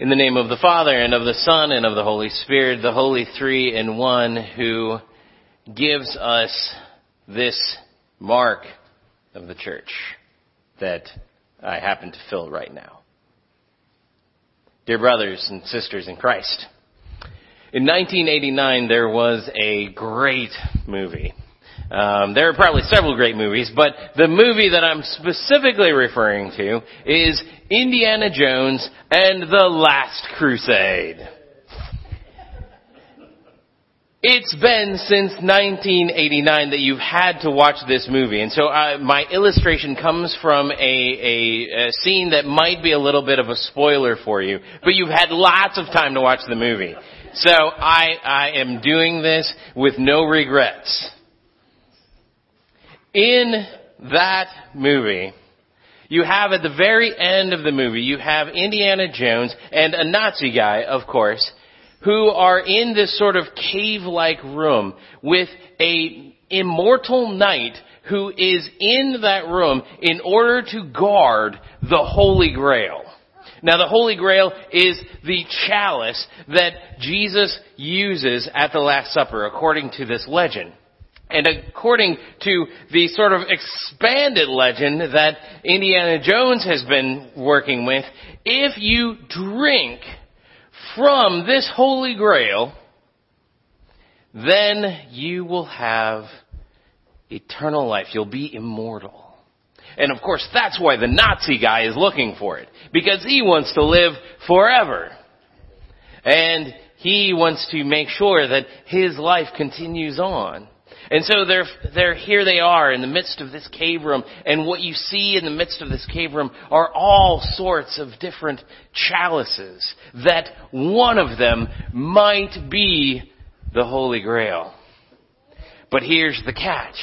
In the name of the Father and of the Son and of the Holy Spirit, the Holy Three in One who gives us this mark of the church that I happen to fill right now. Dear brothers and sisters in Christ, in 1989 there was a great movie um, there are probably several great movies, but the movie that I'm specifically referring to is Indiana Jones and the Last Crusade. It's been since 1989 that you've had to watch this movie, and so my illustration comes from a, a, a scene that might be a little bit of a spoiler for you, but you've had lots of time to watch the movie. So I, I am doing this with no regrets. In that movie, you have at the very end of the movie, you have Indiana Jones and a Nazi guy, of course, who are in this sort of cave-like room with a immortal knight who is in that room in order to guard the Holy Grail. Now the Holy Grail is the chalice that Jesus uses at the Last Supper according to this legend. And according to the sort of expanded legend that Indiana Jones has been working with, if you drink from this holy grail, then you will have eternal life. You'll be immortal. And of course, that's why the Nazi guy is looking for it. Because he wants to live forever. And he wants to make sure that his life continues on. And so they're, they're, here they are in the midst of this cave room, and what you see in the midst of this cave room are all sorts of different chalices, that one of them might be the Holy Grail. But here's the catch.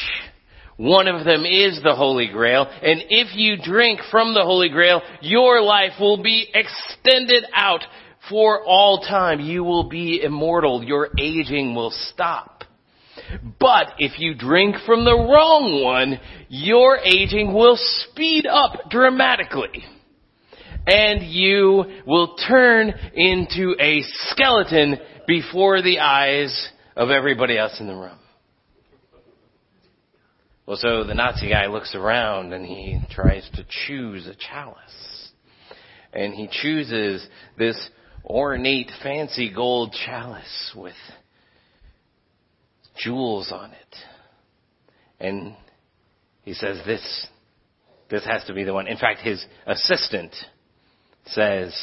One of them is the Holy Grail, and if you drink from the Holy Grail, your life will be extended out for all time. You will be immortal. Your aging will stop. But if you drink from the wrong one, your aging will speed up dramatically. And you will turn into a skeleton before the eyes of everybody else in the room. Well, so the Nazi guy looks around and he tries to choose a chalice. And he chooses this ornate, fancy gold chalice with jewels on it. And he says, this, this has to be the one. In fact, his assistant says,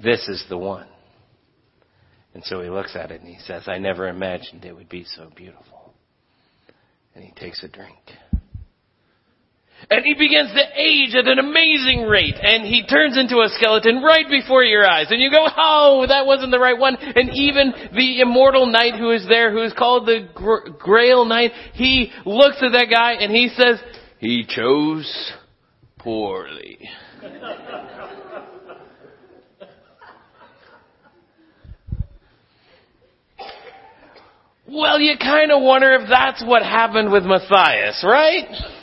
this is the one. And so he looks at it and he says, I never imagined it would be so beautiful. And he takes a drink. And he begins to age at an amazing rate. And he turns into a skeleton right before your eyes. And you go, oh, that wasn't the right one. And even the immortal knight who is there, who is called the Grail Knight, he looks at that guy and he says, he chose poorly. well, you kind of wonder if that's what happened with Matthias, right?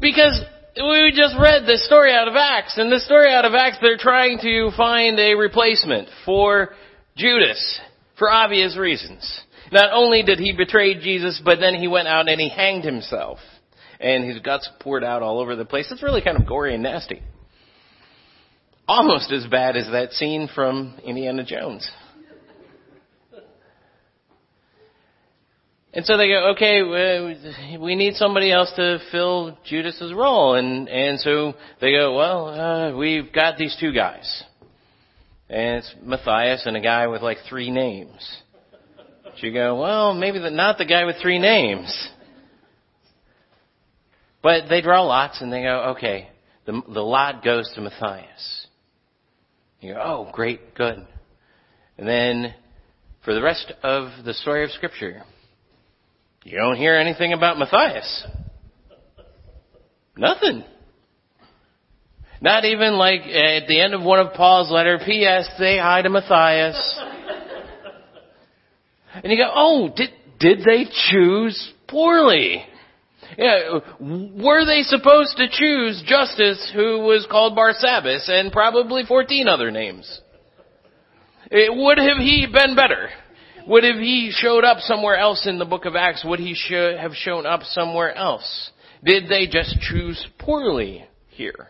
Because we just read this story out of Acts, and the story out of Acts, they're trying to find a replacement for Judas, for obvious reasons. Not only did he betray Jesus, but then he went out and he hanged himself. And his guts poured out all over the place. It's really kind of gory and nasty. Almost as bad as that scene from Indiana Jones. And so they go, okay, we need somebody else to fill Judas's role. And, and so they go, well, uh, we've got these two guys. And it's Matthias and a guy with like three names. So you go, well, maybe the, not the guy with three names. But they draw lots and they go, okay, the, the lot goes to Matthias. You go, oh, great, good. And then for the rest of the story of Scripture, you don't hear anything about Matthias. Nothing. Not even like at the end of one of Paul's letter, P.S. Say hi to Matthias. and you go, oh, did, did they choose poorly? Yeah, were they supposed to choose Justus, who was called Barsabbas, and probably 14 other names? It, would have he been better? Would have he showed up somewhere else in the book of Acts? Would he have shown up somewhere else? Did they just choose poorly here?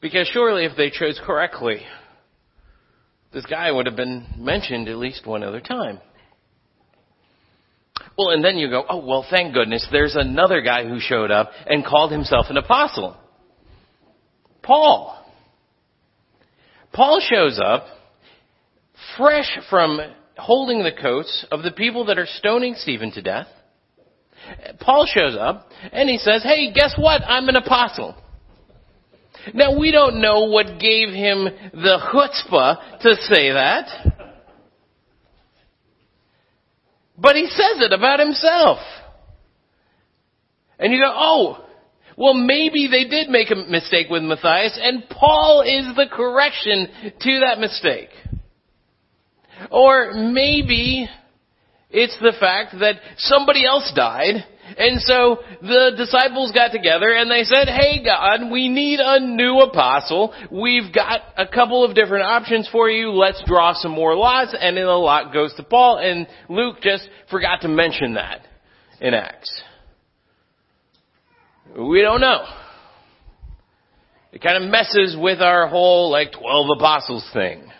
Because surely if they chose correctly, this guy would have been mentioned at least one other time. Well, and then you go, oh, well, thank goodness there's another guy who showed up and called himself an apostle. Paul. Paul shows up fresh from holding the coats of the people that are stoning Stephen to death. Paul shows up and he says, hey, guess what? I'm an apostle. Now we don't know what gave him the chutzpah to say that. But he says it about himself. And you go, oh, well maybe they did make a mistake with Matthias and Paul is the correction to that mistake. Or maybe it's the fact that somebody else died and so the disciples got together and they said, hey God, we need a new apostle. We've got a couple of different options for you. Let's draw some more lots. And then a lot goes to Paul and Luke just forgot to mention that in Acts. We don't know. It kind of messes with our whole like 12 apostles thing.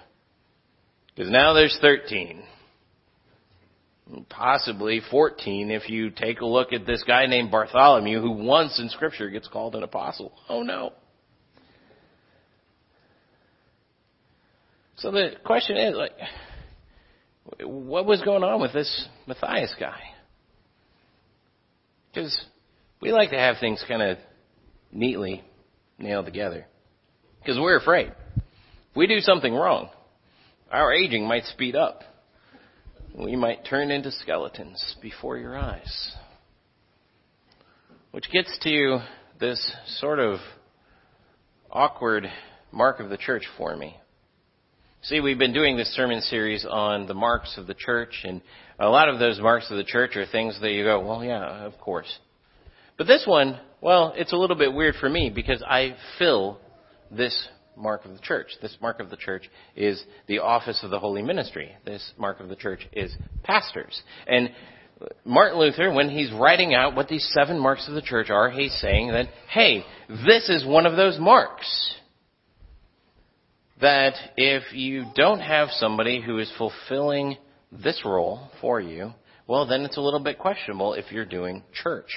Because now there's 13 possibly 14 if you take a look at this guy named Bartholomew who once in scripture gets called an apostle. Oh no. So the question is like what was going on with this Matthias guy? Because we like to have things kind of neatly nailed together. Because we're afraid. If we do something wrong, our aging might speed up we might turn into skeletons before your eyes. Which gets to this sort of awkward mark of the church for me. See, we've been doing this sermon series on the marks of the church, and a lot of those marks of the church are things that you go, well, yeah, of course. But this one, well, it's a little bit weird for me because I fill this mark of the church. This mark of the church is the office of the holy ministry. This mark of the church is pastors. And Martin Luther, when he's writing out what these seven marks of the church are, he's saying that, hey, this is one of those marks. That if you don't have somebody who is fulfilling this role for you, well, then it's a little bit questionable if you're doing church.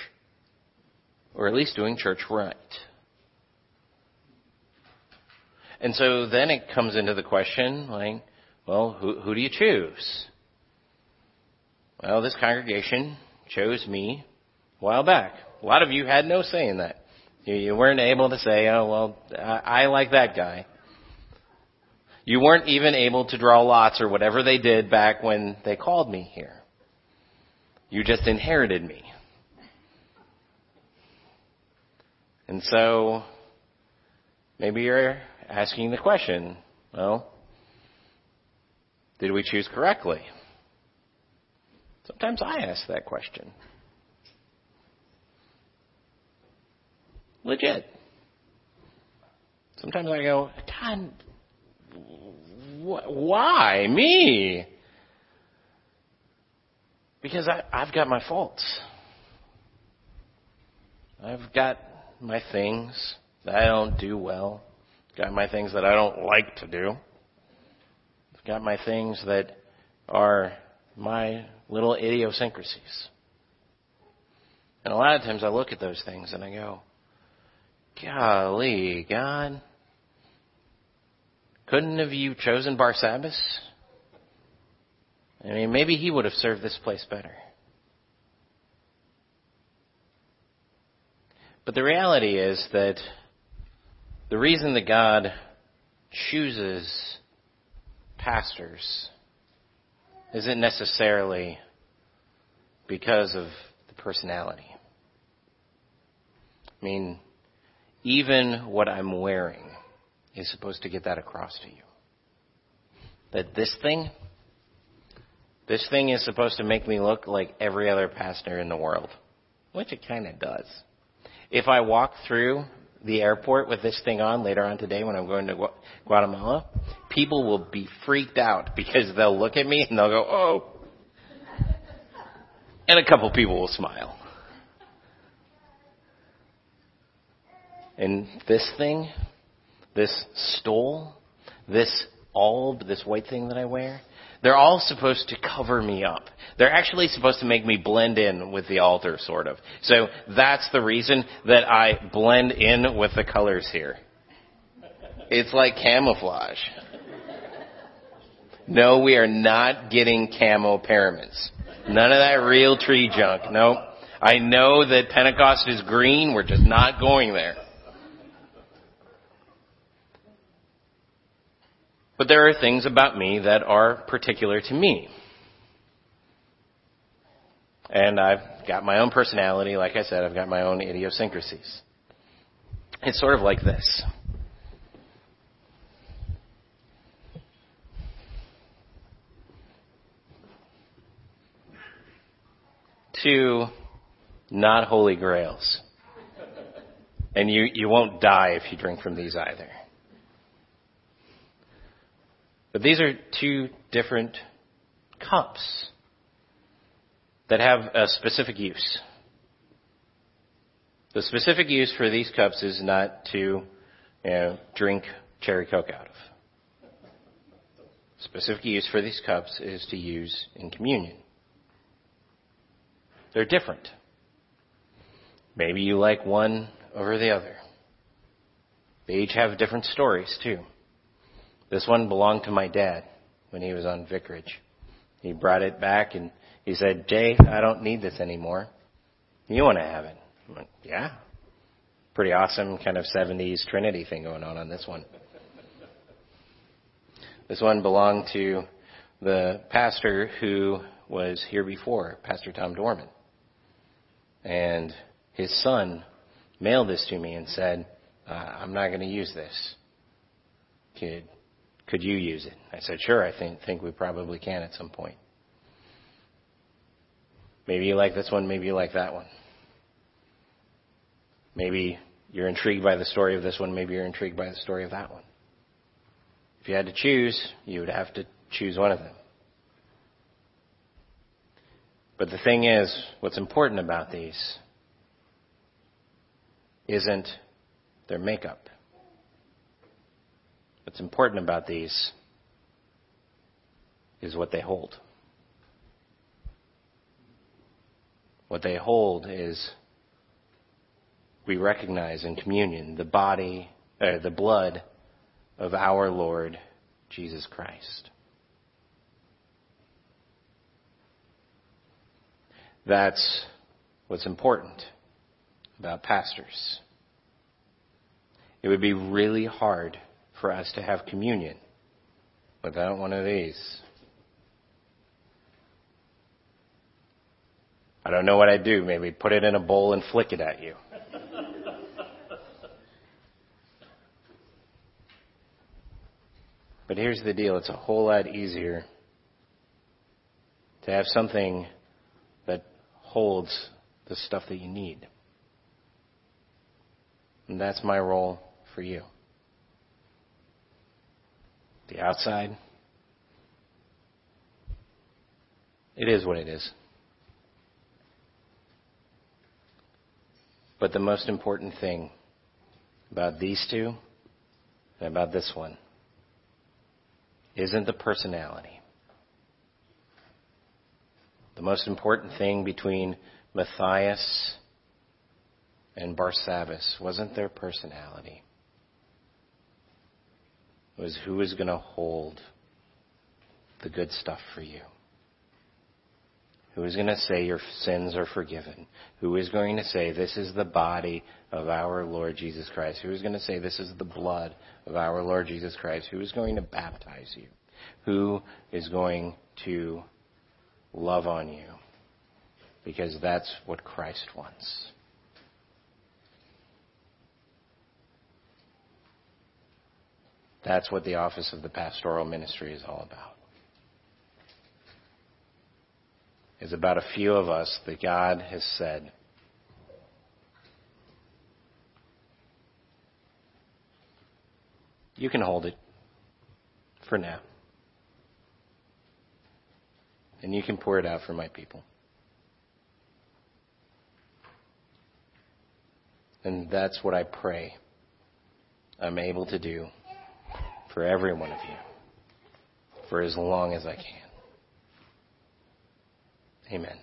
Or at least doing church right. And so then it comes into the question, like, well, who, who do you choose? Well, this congregation chose me a while back. A lot of you had no say in that. You, you weren't able to say, oh, well, I, I like that guy. You weren't even able to draw lots or whatever they did back when they called me here. You just inherited me. And so, maybe you're asking the question, well, did we choose correctly? Sometimes I ask that question. Legit. Sometimes I go, God, wh- why me? Because I, I've got my faults. I've got my things that I don't do well. Got my things that I don't like to do. I've Got my things that are my little idiosyncrasies. And a lot of times I look at those things and I go, golly, God, couldn't have you chosen Barsabbas? I mean, maybe he would have served this place better. But the reality is that the reason that God chooses pastors isn't necessarily because of the personality. I mean, even what I'm wearing is supposed to get that across to you. That this thing, This thing is supposed to make me look like every other pastor in the world, which it kind of does. If I walk through the airport with this thing on later on today when I'm going to Guatemala, people will be freaked out because they'll look at me and they'll go, oh. And a couple people will smile. And this thing, this stole, this alb, this white thing that I wear, they're all supposed to cover me up. They're actually supposed to make me blend in with the altar, sort of. So that's the reason that I blend in with the colors here. It's like camouflage. No, we are not getting camo paraments. None of that Realtree junk. Nope. I know that Pentecost is green. We're just not going there. But there are things about me that are particular to me. And I've got my own personality. Like I said, I've got my own idiosyncrasies. It's sort of like this. Two not holy grails. And you, you won't die if you drink from these either. But these are two different cups that have a specific use. The specific use for these cups is not to you know, drink cherry coke out of. Specific use for these cups is to use in communion. They're different. Maybe you like one over the other. They each have different stories too. This one belonged to my dad when he was on vicarage. He brought it back and he said, Jay, I don't need this anymore. You want to have it? I went, yeah. Pretty awesome kind of 70s Trinity thing going on on this one. This one belonged to the pastor who was here before, Pastor Tom Dorman. And his son mailed this to me and said, uh, I'm not going to use this. Could could you use it? I said, sure, I think, think we probably can at some point. Maybe you like this one, maybe you like that one. Maybe you're intrigued by the story of this one, maybe you're intrigued by the story of that one. If you had to choose, you would have to choose one of them. But the thing is, what's important about these isn't their makeup. What's important about these is what they hold. What they hold is we recognize in communion the body, uh, the blood of our Lord Jesus Christ. That's what's important about pastors. It would be really hard for us to have communion without one of these. I don't know what I'd do. Maybe put it in a bowl and flick it at you. but here's the deal it's a whole lot easier to have something that holds the stuff that you need. And that's my role for you the outside. It is what it is. But the most important thing about these two and about this one isn't the personality. The most important thing between Matthias and Barsabbas wasn't their personality was who is going to hold the good stuff for you. Who is going to say your sins are forgiven? Who is going to say this is the body of our Lord Jesus Christ? Who is going to say this is the blood of our Lord Jesus Christ? Who is going to baptize you? Who is going to love on you? Because that's what Christ wants. That's what the office of the pastoral ministry is all about. is about a few of us that God has said, You can hold it for now. And you can pour it out for my people. And that's what I pray I'm able to do for every one of you for as long as I can. Amen.